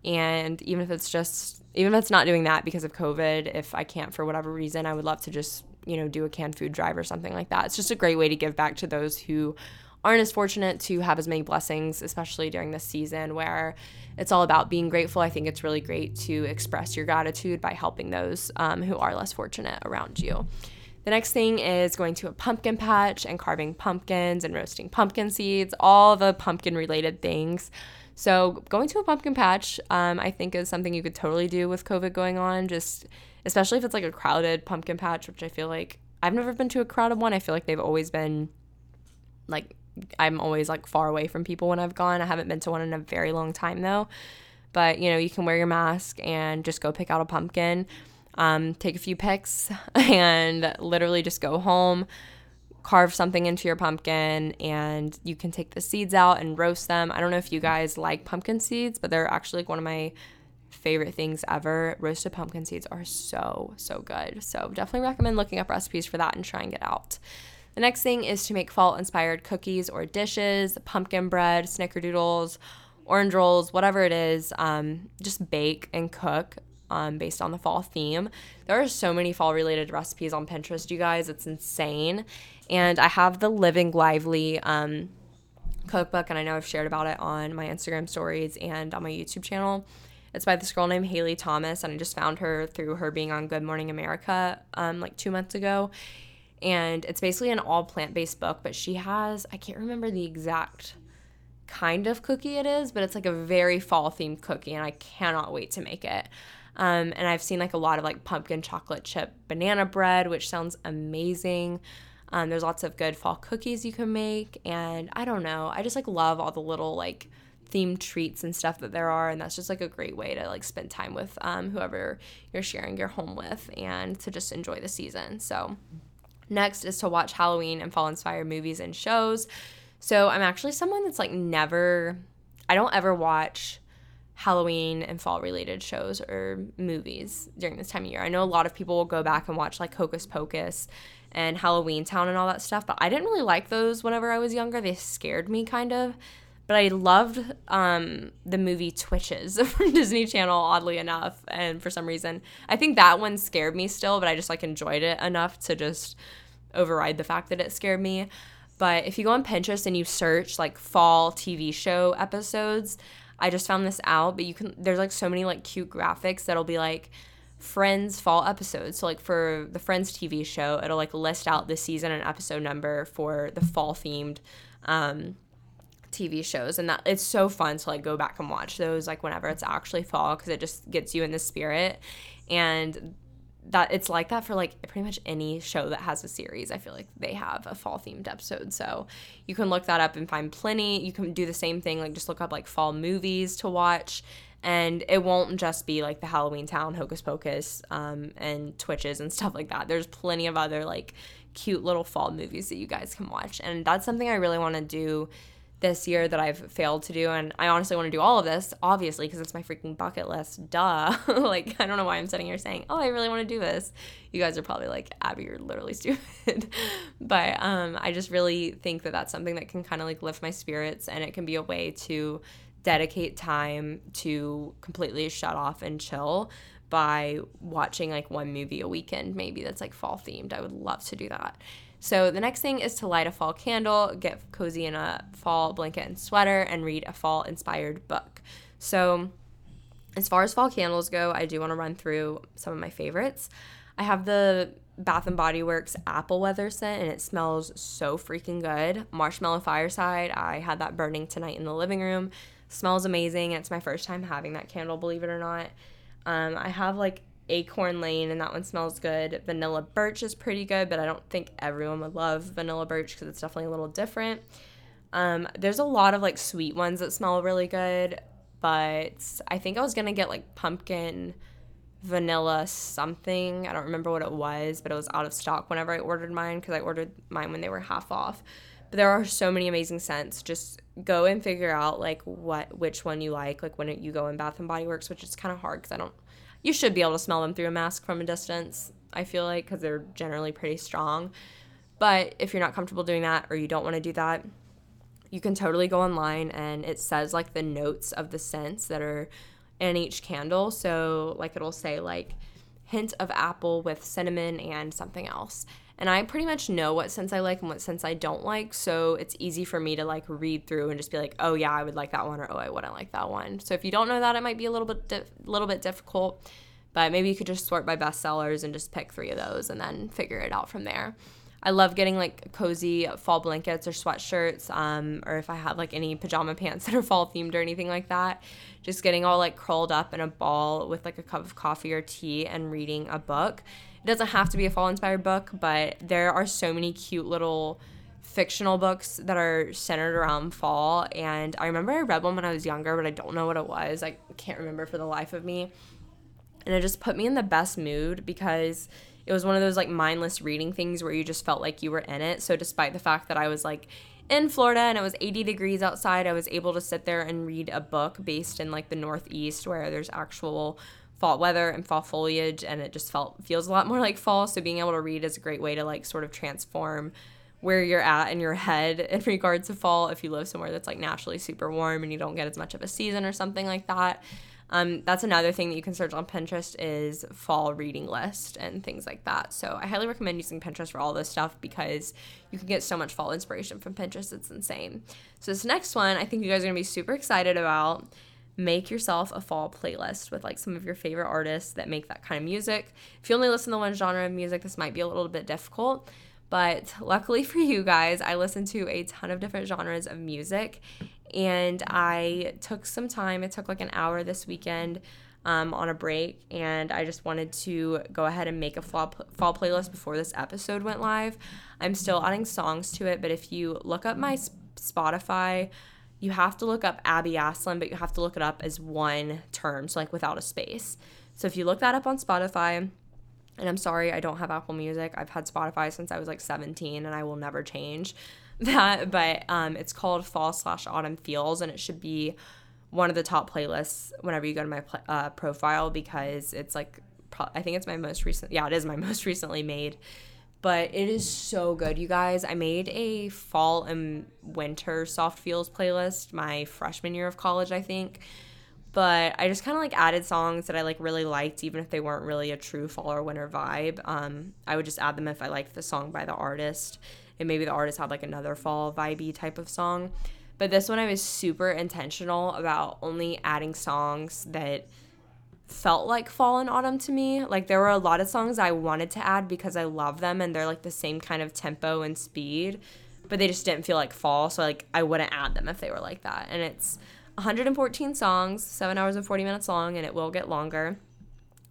And even if it's just, even if it's not doing that because of COVID, if I can't for whatever reason, I would love to just, you know, do a canned food drive or something like that. It's just a great way to give back to those who aren't as fortunate to have as many blessings, especially during this season where it's all about being grateful. I think it's really great to express your gratitude by helping those um, who are less fortunate around you. The next thing is going to a pumpkin patch and carving pumpkins and roasting pumpkin seeds, all the pumpkin related things. So, going to a pumpkin patch, um, I think, is something you could totally do with COVID going on, just especially if it's like a crowded pumpkin patch, which I feel like I've never been to a crowded one. I feel like they've always been like I'm always like far away from people when I've gone. I haven't been to one in a very long time though. But you know, you can wear your mask and just go pick out a pumpkin, um, take a few pics, and literally just go home, carve something into your pumpkin, and you can take the seeds out and roast them. I don't know if you guys like pumpkin seeds, but they're actually like one of my favorite things ever. Roasted pumpkin seeds are so, so good. So definitely recommend looking up recipes for that and trying it out. The next thing is to make fall inspired cookies or dishes, pumpkin bread, snickerdoodles, orange rolls, whatever it is. Um, just bake and cook um, based on the fall theme. There are so many fall related recipes on Pinterest, you guys. It's insane. And I have the Living Lively um, cookbook, and I know I've shared about it on my Instagram stories and on my YouTube channel. It's by this girl named Haile Thomas, and I just found her through her being on Good Morning America um, like two months ago and it's basically an all plant based book but she has i can't remember the exact kind of cookie it is but it's like a very fall themed cookie and i cannot wait to make it. Um, and i've seen like a lot of like pumpkin chocolate chip banana bread which sounds amazing. Um, there's lots of good fall cookies you can make and i don't know i just like love all the little like themed treats and stuff that there are and that's just like a great way to like spend time with um, whoever you're sharing your home with and to just enjoy the season so Next is to watch Halloween and fall inspired movies and shows. So I'm actually someone that's like never, I don't ever watch Halloween and fall related shows or movies during this time of year. I know a lot of people will go back and watch like Hocus Pocus and Halloween Town and all that stuff, but I didn't really like those whenever I was younger. They scared me kind of. But I loved um, the movie Twitches from Disney Channel, oddly enough. And for some reason, I think that one scared me still, but I just like enjoyed it enough to just override the fact that it scared me. But if you go on Pinterest and you search like fall TV show episodes, I just found this out, but you can there's like so many like cute graphics that'll be like Friends fall episodes. So like for the Friends TV show, it'll like list out the season and episode number for the fall themed um TV shows and that it's so fun to like go back and watch those like whenever it's actually fall because it just gets you in the spirit and that it's like that for like pretty much any show that has a series. I feel like they have a fall themed episode. So you can look that up and find plenty. You can do the same thing, like just look up like fall movies to watch. And it won't just be like the Halloween Town, Hocus Pocus, um, and Twitches and stuff like that. There's plenty of other like cute little fall movies that you guys can watch. And that's something I really want to do this year that I've failed to do. And I honestly want to do all of this, obviously, because it's my freaking bucket list. Duh. like, I don't know why I'm sitting here saying, oh, I really want to do this. You guys are probably like, Abby, you're literally stupid. but um, I just really think that that's something that can kind of like lift my spirits and it can be a way to dedicate time to completely shut off and chill by watching like one movie a weekend maybe that's like fall themed i would love to do that So the next thing is to light a fall candle, get cozy in a fall blanket and sweater, and read a fall inspired book. So as far as fall candles go, I do want to run through some of my favorites. I have the Bath and Body Works apple weather scent and it smells so freaking good. Marshmallow Fireside, I had that burning tonight in the living room. Smells amazing. It's my first time having that candle, believe it or not. Um, I have like Acorn Lane and that one smells good. Vanilla Birch is pretty good, but I don't think everyone would love Vanilla Birch because it's definitely a little different. Um, there's a lot of like sweet ones that smell really good, but I think I was gonna get like pumpkin vanilla something. I don't remember what it was, but it was out of stock whenever I ordered mine because I ordered mine when they were half off. But there are so many amazing scents. Just go and figure out like what which one you like. Like when you go in Bath and Body Works, which is kind of hard because I don't. You should be able to smell them through a mask from a distance. I feel like because they're generally pretty strong. But if you're not comfortable doing that or you don't want to do that, you can totally go online and it says like the notes of the scents that are in each candle. So, like, it'll say, like, hint of apple with cinnamon and something else. And I pretty much know what scents I like and what scents I don't like. So, it's easy for me to, like, read through and just be like, oh, yeah, I would like that one, or oh, I wouldn't like that one. So, if you don't know that, it might be a little bit, di- little bit difficult. But maybe you could just sort by bestsellers and just pick three of those and then figure it out from there. I love getting like cozy fall blankets or sweatshirts, um, or if I have like any pajama pants that are fall themed or anything like that. Just getting all like curled up in a ball with like a cup of coffee or tea and reading a book. It doesn't have to be a fall inspired book, but there are so many cute little fictional books that are centered around fall. And I remember I read one when I was younger, but I don't know what it was. I can't remember for the life of me. And it just put me in the best mood because it was one of those like mindless reading things where you just felt like you were in it. So despite the fact that I was like in Florida and it was 80 degrees outside, I was able to sit there and read a book based in like the Northeast where there's actual fall weather and fall foliage and it just felt feels a lot more like fall. So being able to read is a great way to like sort of transform where you're at in your head in regards to fall if you live somewhere that's like naturally super warm and you don't get as much of a season or something like that. Um, that's another thing that you can search on Pinterest is fall reading list and things like that. So I highly recommend using Pinterest for all this stuff because you can get so much fall inspiration from Pinterest. It's insane. So this next one, I think you guys are gonna be super excited about. Make yourself a fall playlist with like some of your favorite artists that make that kind of music. If you only listen to one genre of music, this might be a little bit difficult. But luckily for you guys, I listen to a ton of different genres of music and I took some time. It took like an hour this weekend um, on a break, and I just wanted to go ahead and make a fall, fall playlist before this episode went live. I'm still adding songs to it, but if you look up my Spotify, you have to look up Abby Asselin, but you have to look it up as one term, so like without a space. So if you look that up on Spotify, and I'm sorry, I don't have Apple Music. I've had Spotify since I was like 17, and I will never change. that, but um, it's called Fall slash Autumn Feels, and it should be one of the top playlists whenever you go to my uh, profile because it's like pro- I think it's my most recent. Yeah, it is my most recently made, but it is so good, you guys. I made a fall and winter soft feels playlist my freshman year of college, I think. But I just kind of like added songs that I like really liked, even if they weren't really a true fall or winter vibe. Um, I would just add them if I liked the song by the artist and maybe the artist had like another fall vibey type of song. But this one I was super intentional about only adding songs that felt like fall and autumn to me. Like there were a lot of songs I wanted to add because I love them and they're like the same kind of tempo and speed, but they just didn't feel like fall, so like I wouldn't add them if they were like that. And it's 114 songs, 7 hours and 40 minutes long and it will get longer.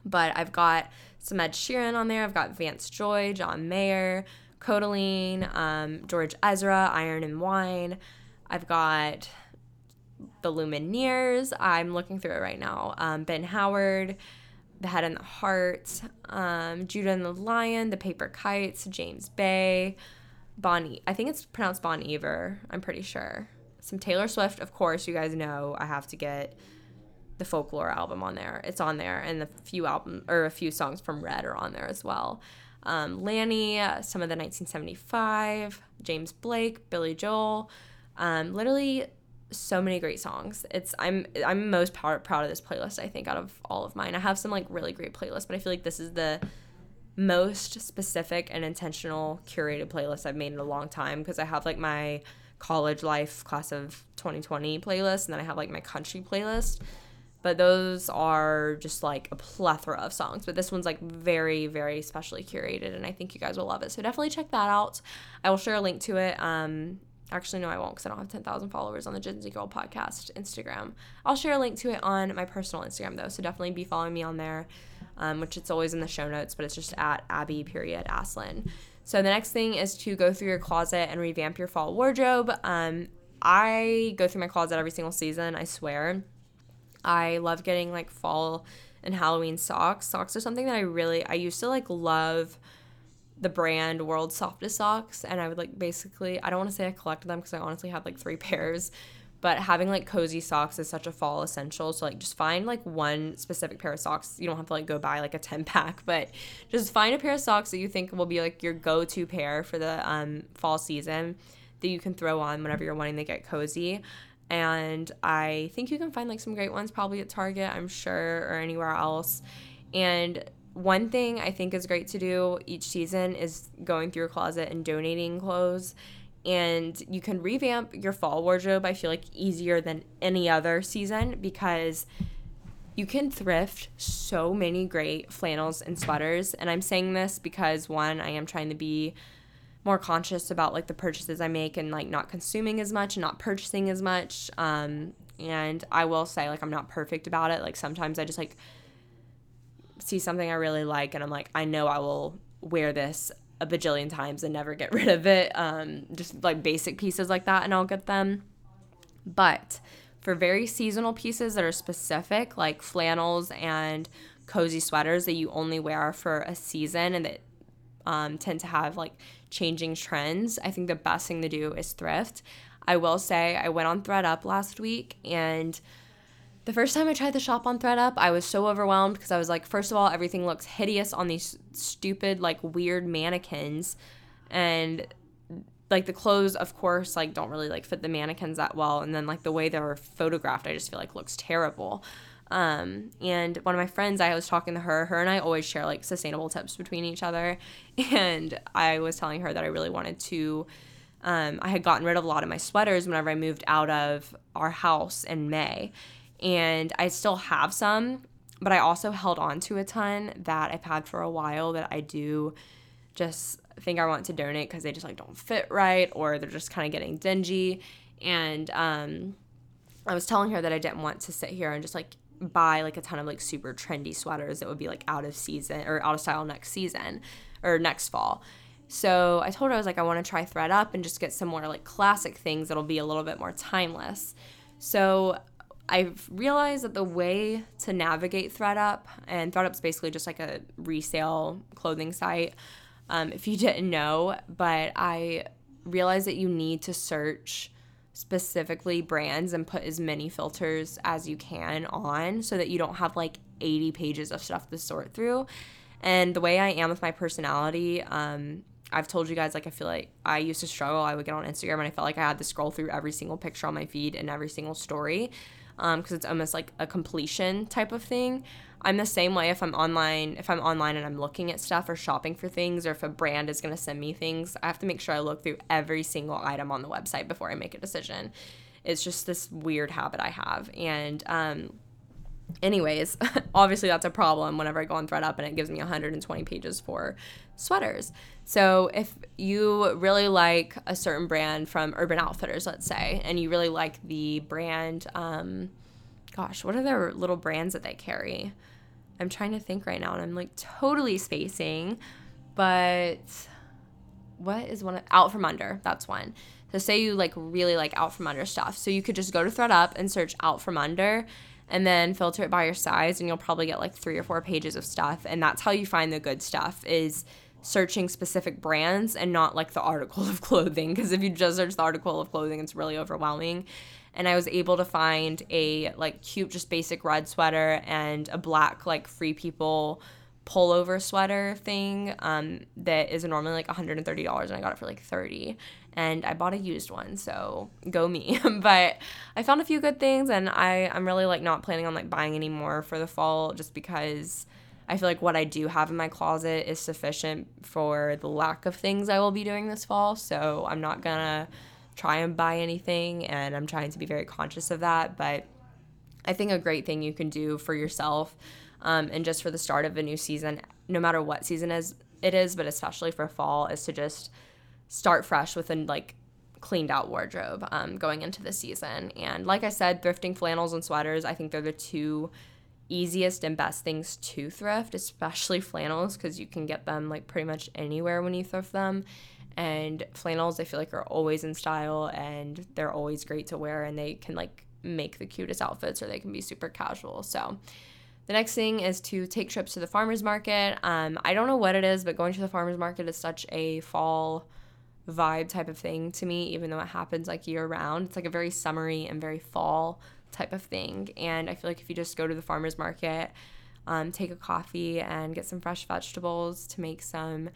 But I've got some Ed Sheeran on there. I've got Vance Joy, John Mayer, Kodaline, um, George Ezra, Iron and Wine. I've got the Lumineers. I'm looking through it right now. Um, ben Howard, The Head and the Heart, um, Judah and the Lion, The Paper Kites, James Bay, Bonnie. I think it's pronounced Bon Iver. I'm pretty sure. Some Taylor Swift, of course. You guys know I have to get the folklore album on there. It's on there, and a few album or a few songs from Red are on there as well um, Lanny, some of the 1975, James Blake, Billy Joel, um, literally so many great songs. It's I'm I'm most proud proud of this playlist. I think out of all of mine, I have some like really great playlists, but I feel like this is the most specific and intentional curated playlist I've made in a long time because I have like my college life class of 2020 playlist and then I have like my country playlist. But those are just like a plethora of songs. But this one's like very, very specially curated, and I think you guys will love it. So definitely check that out. I will share a link to it. Um, actually, no, I won't because I don't have 10,000 followers on the Gen Z Girl podcast Instagram. I'll share a link to it on my personal Instagram though. So definitely be following me on there um, which it's always in the show notes, but it's just at Abby period Asselin. So the next thing is to go through your closet and revamp your fall wardrobe. Um, I go through my closet every single season. I swear. I love getting like fall and Halloween socks. Socks are something that I really I used to like love the brand World's Softest Socks and I would like basically I don't want to say I collected them because I honestly had like three pairs but having like cozy socks is such a fall essential so like just find like one specific pair of socks. You don't have to like go buy like a 10 pack but just find a pair of socks that you think will be like your go-to pair for the um, fall season that you can throw on whenever you're wanting to get cozy. And i think you can find like some great ones probably at target i'm sure or anywhere else. And one thing i think is great to do each season is going through your closet and donating clothes. And you can revamp your fall wardrobe i feel like easier than any other season because you can thrift so many great flannels and sweaters. And i'm saying this because one i am trying to be more conscious about like the purchases i make and like not consuming as much and not purchasing as much. Um, and i will say like i'm not perfect about it. Like sometimes i just like see something i really like and i'm like i know i will wear this a bajillion times and never get rid of it. Um, just like basic pieces like that, and I'll get them. But for very seasonal pieces that are specific, like flannels and cozy sweaters that you only wear for a season and that um, tend to have like changing trends, I think the best thing to do is thrift. I will say I went on thredUP last week and the first time I tried the shop on thredUP, I was so overwhelmed because I was like, first of all, everything looks hideous on these stupid, like weird mannequins. And like the clothes, of course, like don't really like fit the mannequins that well. And then like the way they're photographed, I just feel like looks terrible. Um, and one of my friends, I was talking to her, her and I always share like sustainable tips between each other. And I was telling her that I really wanted to, um, I had gotten rid of a lot of my sweaters whenever I moved out of our house in May and I still have some, but I also held on to a ton that I've had for a while that I do just think I want to donate because they just like don't fit right or they're just kind of getting dingy. And um, I was telling her that I didn't want to sit here and just like buy like a ton of like super trendy sweaters that would be like out of season or out of style next season or next fall. So I told her I was like I want to try thredUP and just get some more like classic things that'll be a little bit more timeless. So I've realized that the way to navigate thredUP, and thredUP's basically just like a resale clothing site, um, if you didn't know, but I realized that you need to search specifically brands and put as many filters as you can on so that you don't have like 80 pages of stuff to sort through. And the way I am with my personality, um, I've told you guys, like, I feel like I used to struggle. I would get on Instagram and I felt like I had to scroll through every single picture on my feed and every single story because um, it's almost like a completion type of thing. I'm the same way if I'm online, if I'm online and I'm looking at stuff or shopping for things, or if a brand is going to send me things, I have to make sure I look through every single item on the website before I make a decision. It's just this weird habit I have. And, um, anyways, obviously that's a problem whenever I go on thredUP and it gives me 120 pages for sweaters. So if you really like a certain brand from Urban Outfitters, let's say, and you really like the brand, um, gosh, what are their little brands that they carry? I'm trying to think right now, and I'm like totally spacing, but what is one of, out from under? That's one. So say you like really like out from under stuff, so you could just go to thredUP and search out from under, and then filter it by your size, and you'll probably get like three or four pages of stuff, and that's how you find the good stuff. Is searching specific brands and not like the article of clothing because if you just search the article of clothing it's really overwhelming. And i was able to find a like cute just basic red sweater and a black like free people pullover sweater thing um, that is normally like $130 and i got it for like 30 and i bought a used one so go me. But i found a few good things and i i'm really like not planning on like buying any more for the fall just because I feel like what I do have in my closet is sufficient for the lack of things I will be doing this fall. So I'm not gonna try and buy anything, and I'm trying to be very conscious of that. But I think a great thing you can do for yourself um, and just for the start of a new season, no matter what season is it is, but especially for fall, is to just start fresh with a like cleaned out wardrobe um, going into the season. And like I said, thrifting flannels and sweaters, I think they're the two easiest and best things to thrift, especially flannels, because you can get them like pretty much anywhere when you thrift them. And flannels, I feel like, are always in style and they're always great to wear and they can like make the cutest outfits or they can be super casual. So, the next thing is to take trips to the farmer's market. Um, I don't know what it is, but going to the farmer's market is such a fall vibe type of thing to me, even though it happens like year round. It's like a very summery and very fall type of thing. And I feel like if you just go to the farmer's market, um, take a coffee and get some fresh vegetables to make some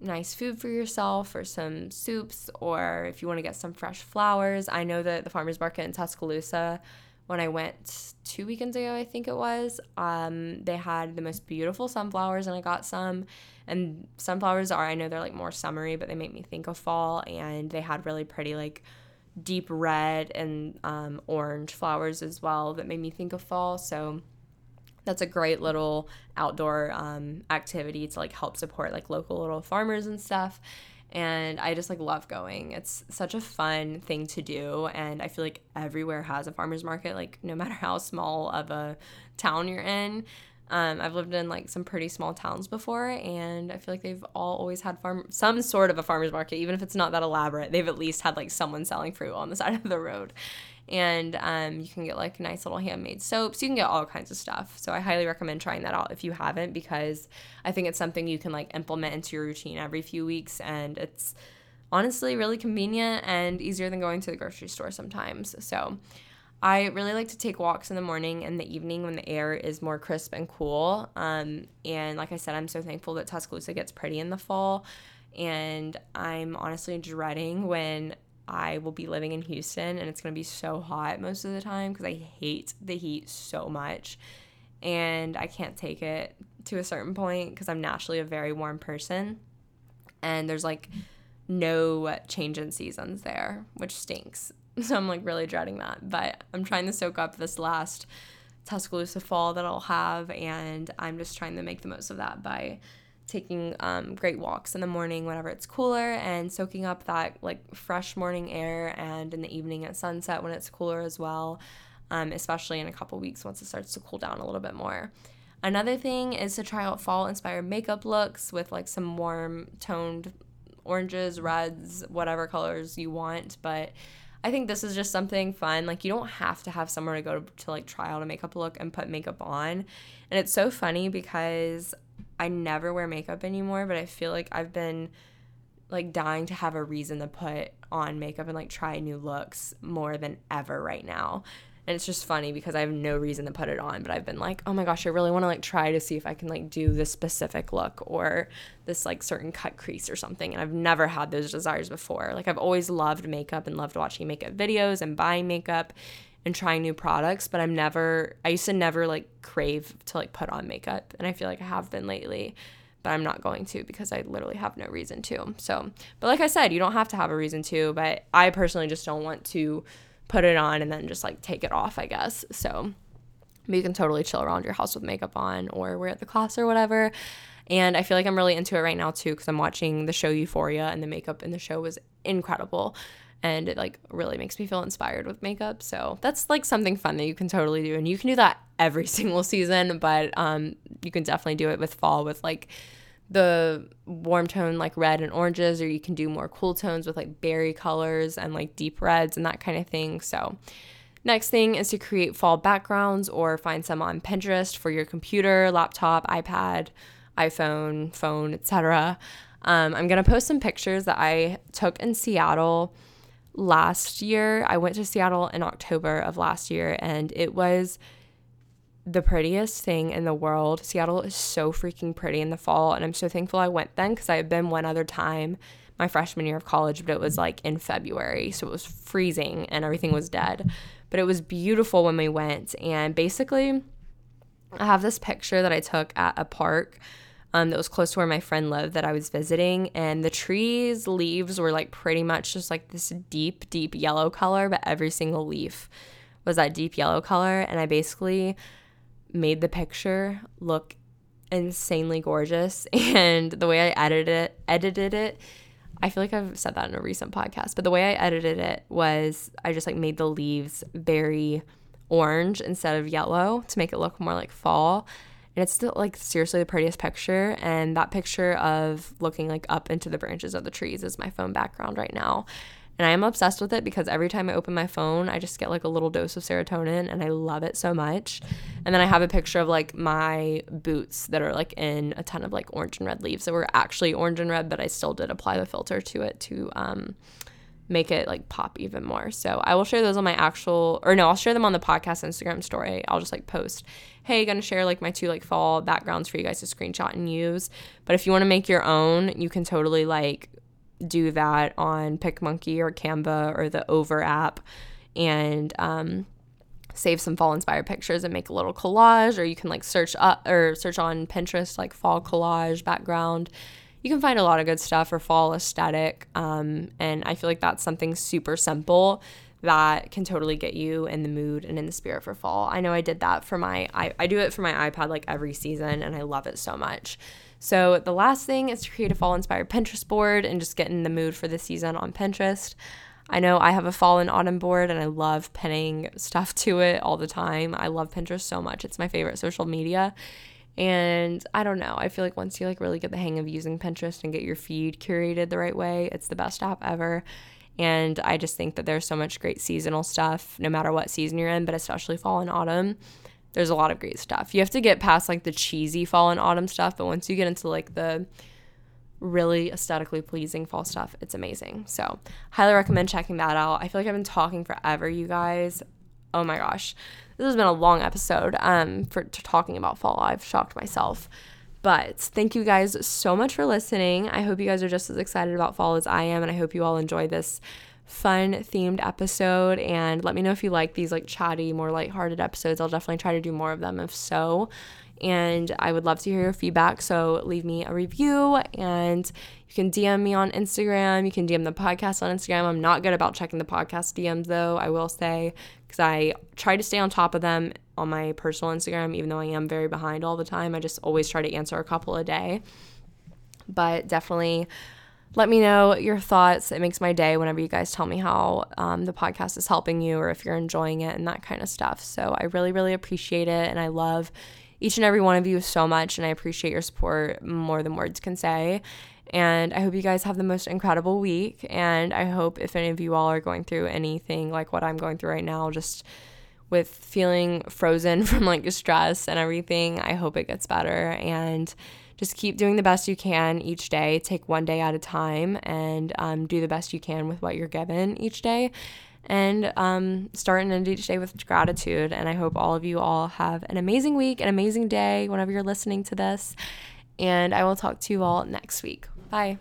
nice food for yourself or some soups, or if you want to get some fresh flowers. I know that the farmer's market in Tuscaloosa when I went two weekends ago, I think it was, um, they had the most beautiful sunflowers, and I got some. And sunflowers are, I know they're like more summery, but they make me think of fall. And they had really pretty, like deep red and um, orange flowers as well that made me think of fall. So that's a great little outdoor um, activity to like help support like local little farmers and stuff and I just like love going. It's such a fun thing to do and I feel like everywhere has a farmers market like no matter how small of a town you're in. Um, I've lived in like some pretty small towns before, and I feel like they've all always had farm some sort of a farmers market, even if it's not that elaborate. They've at least had like someone selling fruit on the side of the road, and um, you can get like nice little handmade soaps. You can get all kinds of stuff. So I highly recommend trying that out if you haven't, because I think it's something you can like implement into your routine every few weeks, and it's honestly really convenient and easier than going to the grocery store sometimes. So I really like to take walks in the morning and the evening when the air is more crisp and cool. Um, and like I said, I'm so thankful that Tuscaloosa gets pretty in the fall. And I'm honestly dreading when I will be living in Houston and it's going to be so hot most of the time because I hate the heat so much. And I can't take it to a certain point because I'm naturally a very warm person. And there's like no change in seasons there, which stinks. So I'm like really dreading that. But I'm trying to soak up this last Tuscaloosa fall that I'll have. And I'm just trying to make the most of that by taking um, great walks in the morning whenever it's cooler and soaking up that like fresh morning air and in the evening at sunset when it's cooler as well um, especially in a couple weeks once it starts to cool down a little bit more another thing is to try out fall inspired makeup looks with like some warm toned oranges reds whatever colors you want but I think this is just something fun. Like you don't have to have somewhere to go to, to like try out a makeup look and put makeup on. And it's so funny because I never wear makeup anymore, but I feel like I've been like dying to have a reason to put on makeup and like try new looks more than ever right now. And it's just funny because I have no reason to put it on, but I've been like, oh my gosh, I really want to like try to see if I can like do this specific look or this like certain cut crease or something. And I've never had those desires before. Like I've always loved makeup and loved watching makeup videos and buying makeup and trying new products, but I'm never I used to never like crave to like put on makeup and I feel like I have been lately, but I'm not going to because I literally have no reason to. So, but like I said, you don't have to have a reason to, but I personally just don't want to put it on and then just like take it off, I guess. So, you can totally chill around your house with makeup on or wear at the class or whatever. And I feel like I'm really into it right now too because I'm watching the show Euphoria and the makeup in the show was incredible and it like really makes me feel inspired with makeup. So that's like something fun that you can totally do, and you can do that every single season, but um, you can definitely do it with fall with like the warm tone like red and oranges, or you can do more cool tones with like berry colors and like deep reds and that kind of thing. So. Next thing is to create fall backgrounds or find some on Pinterest for your computer, laptop, iPad, iPhone, phone, etc. Um, I'm gonna post some pictures that I took in Seattle last year. I went to Seattle in October of last year and it was the prettiest thing in the world. Seattle is so freaking pretty in the fall and I'm so thankful I went then cuz I had been one other time my freshman year of college, but it was like in February, so it was freezing and everything was dead. But it was beautiful when we went and basically I have this picture that I took at a park um, that was close to where my friend lived that I was visiting. And the trees' leaves were like pretty much just like this deep, deep yellow color, but every single leaf was that deep yellow color. And I basically made the picture look insanely gorgeous. And the way I edited it, edited it, I feel like I've said that in a recent podcast, but the way I edited it was I just like made the leaves very orange instead of yellow to make it look more like fall and it's still like seriously the prettiest picture and that picture of looking like up into the branches of the trees is my phone background right now and I am obsessed with it because every time I open my phone, I just get like a little dose of serotonin and I love it so much. And then I have a picture of like my boots that are like in a ton of like orange and red leaves that were actually orange and red, but I still did apply the filter to it to um, make it like pop even more. So I will share those on my actual, or no, I'll share them on the podcast Instagram story. I'll just like post hey, gonna share like my two like fall backgrounds for you guys to screenshot and use. But if you want to make your own, you can totally like do that on PicMonkey or Canva or the Over app and um, save some fall inspired pictures and make a little collage or you can like search up or search on Pinterest like fall collage background. You can find a lot of good stuff for fall aesthetic. Um, and I feel like that's something super simple that can totally get you in the mood and in the spirit for fall. I know I did that for my I, I do it for my iPad like every season and I love it so much. So the last thing is to create a fall inspired Pinterest board and just get in the mood for the season on Pinterest. I know I have a fall and autumn board and I love pinning stuff to it all the time. I love Pinterest so much. It's my favorite social media. And I don't know. I feel like once you like really get the hang of using Pinterest and get your feed curated the right way, it's the best app ever. And I just think that there's so much great seasonal stuff, no matter what season you're in, but especially fall and autumn. There's a lot of great stuff. You have to get past like the cheesy fall and autumn stuff, but once you get into like the really aesthetically pleasing fall stuff, it's amazing. So, highly recommend checking that out. I feel like I've been talking forever, you guys. Oh my gosh. This has been a long episode um for talking about fall. I've shocked myself. But thank you guys so much for listening. I hope you guys are just as excited about fall as I am, and I hope you all enjoy this fun themed episode. And let me know if you like these like chatty, more lighthearted episodes. I'll definitely try to do more of them if so. And I would love to hear your feedback. So leave me a review and you can DM me on Instagram. You can DM the podcast on Instagram. I'm not good about checking the podcast DMs though, I will say, because I try to stay on top of them on my personal Instagram, even though I am very behind all the time. I just always try to answer a couple a day. But definitely let me know your thoughts. It makes my day whenever you guys tell me how um, the podcast is helping you or if you're enjoying it and that kind of stuff. So I really, really appreciate it. And I love each and every one of you so much. And I appreciate your support more than words can say. And I hope you guys have the most incredible week. And I hope if any of you all are going through anything like what I'm going through right now, just with feeling frozen from like stress and everything. I hope it gets better and just keep doing the best you can each day. Take one day at a time and um, do the best you can with what you're given each day. And um, start and end each day with gratitude. And I hope all of you all have an amazing week, an amazing day whenever you're listening to this. And I will talk to you all next week. Bye.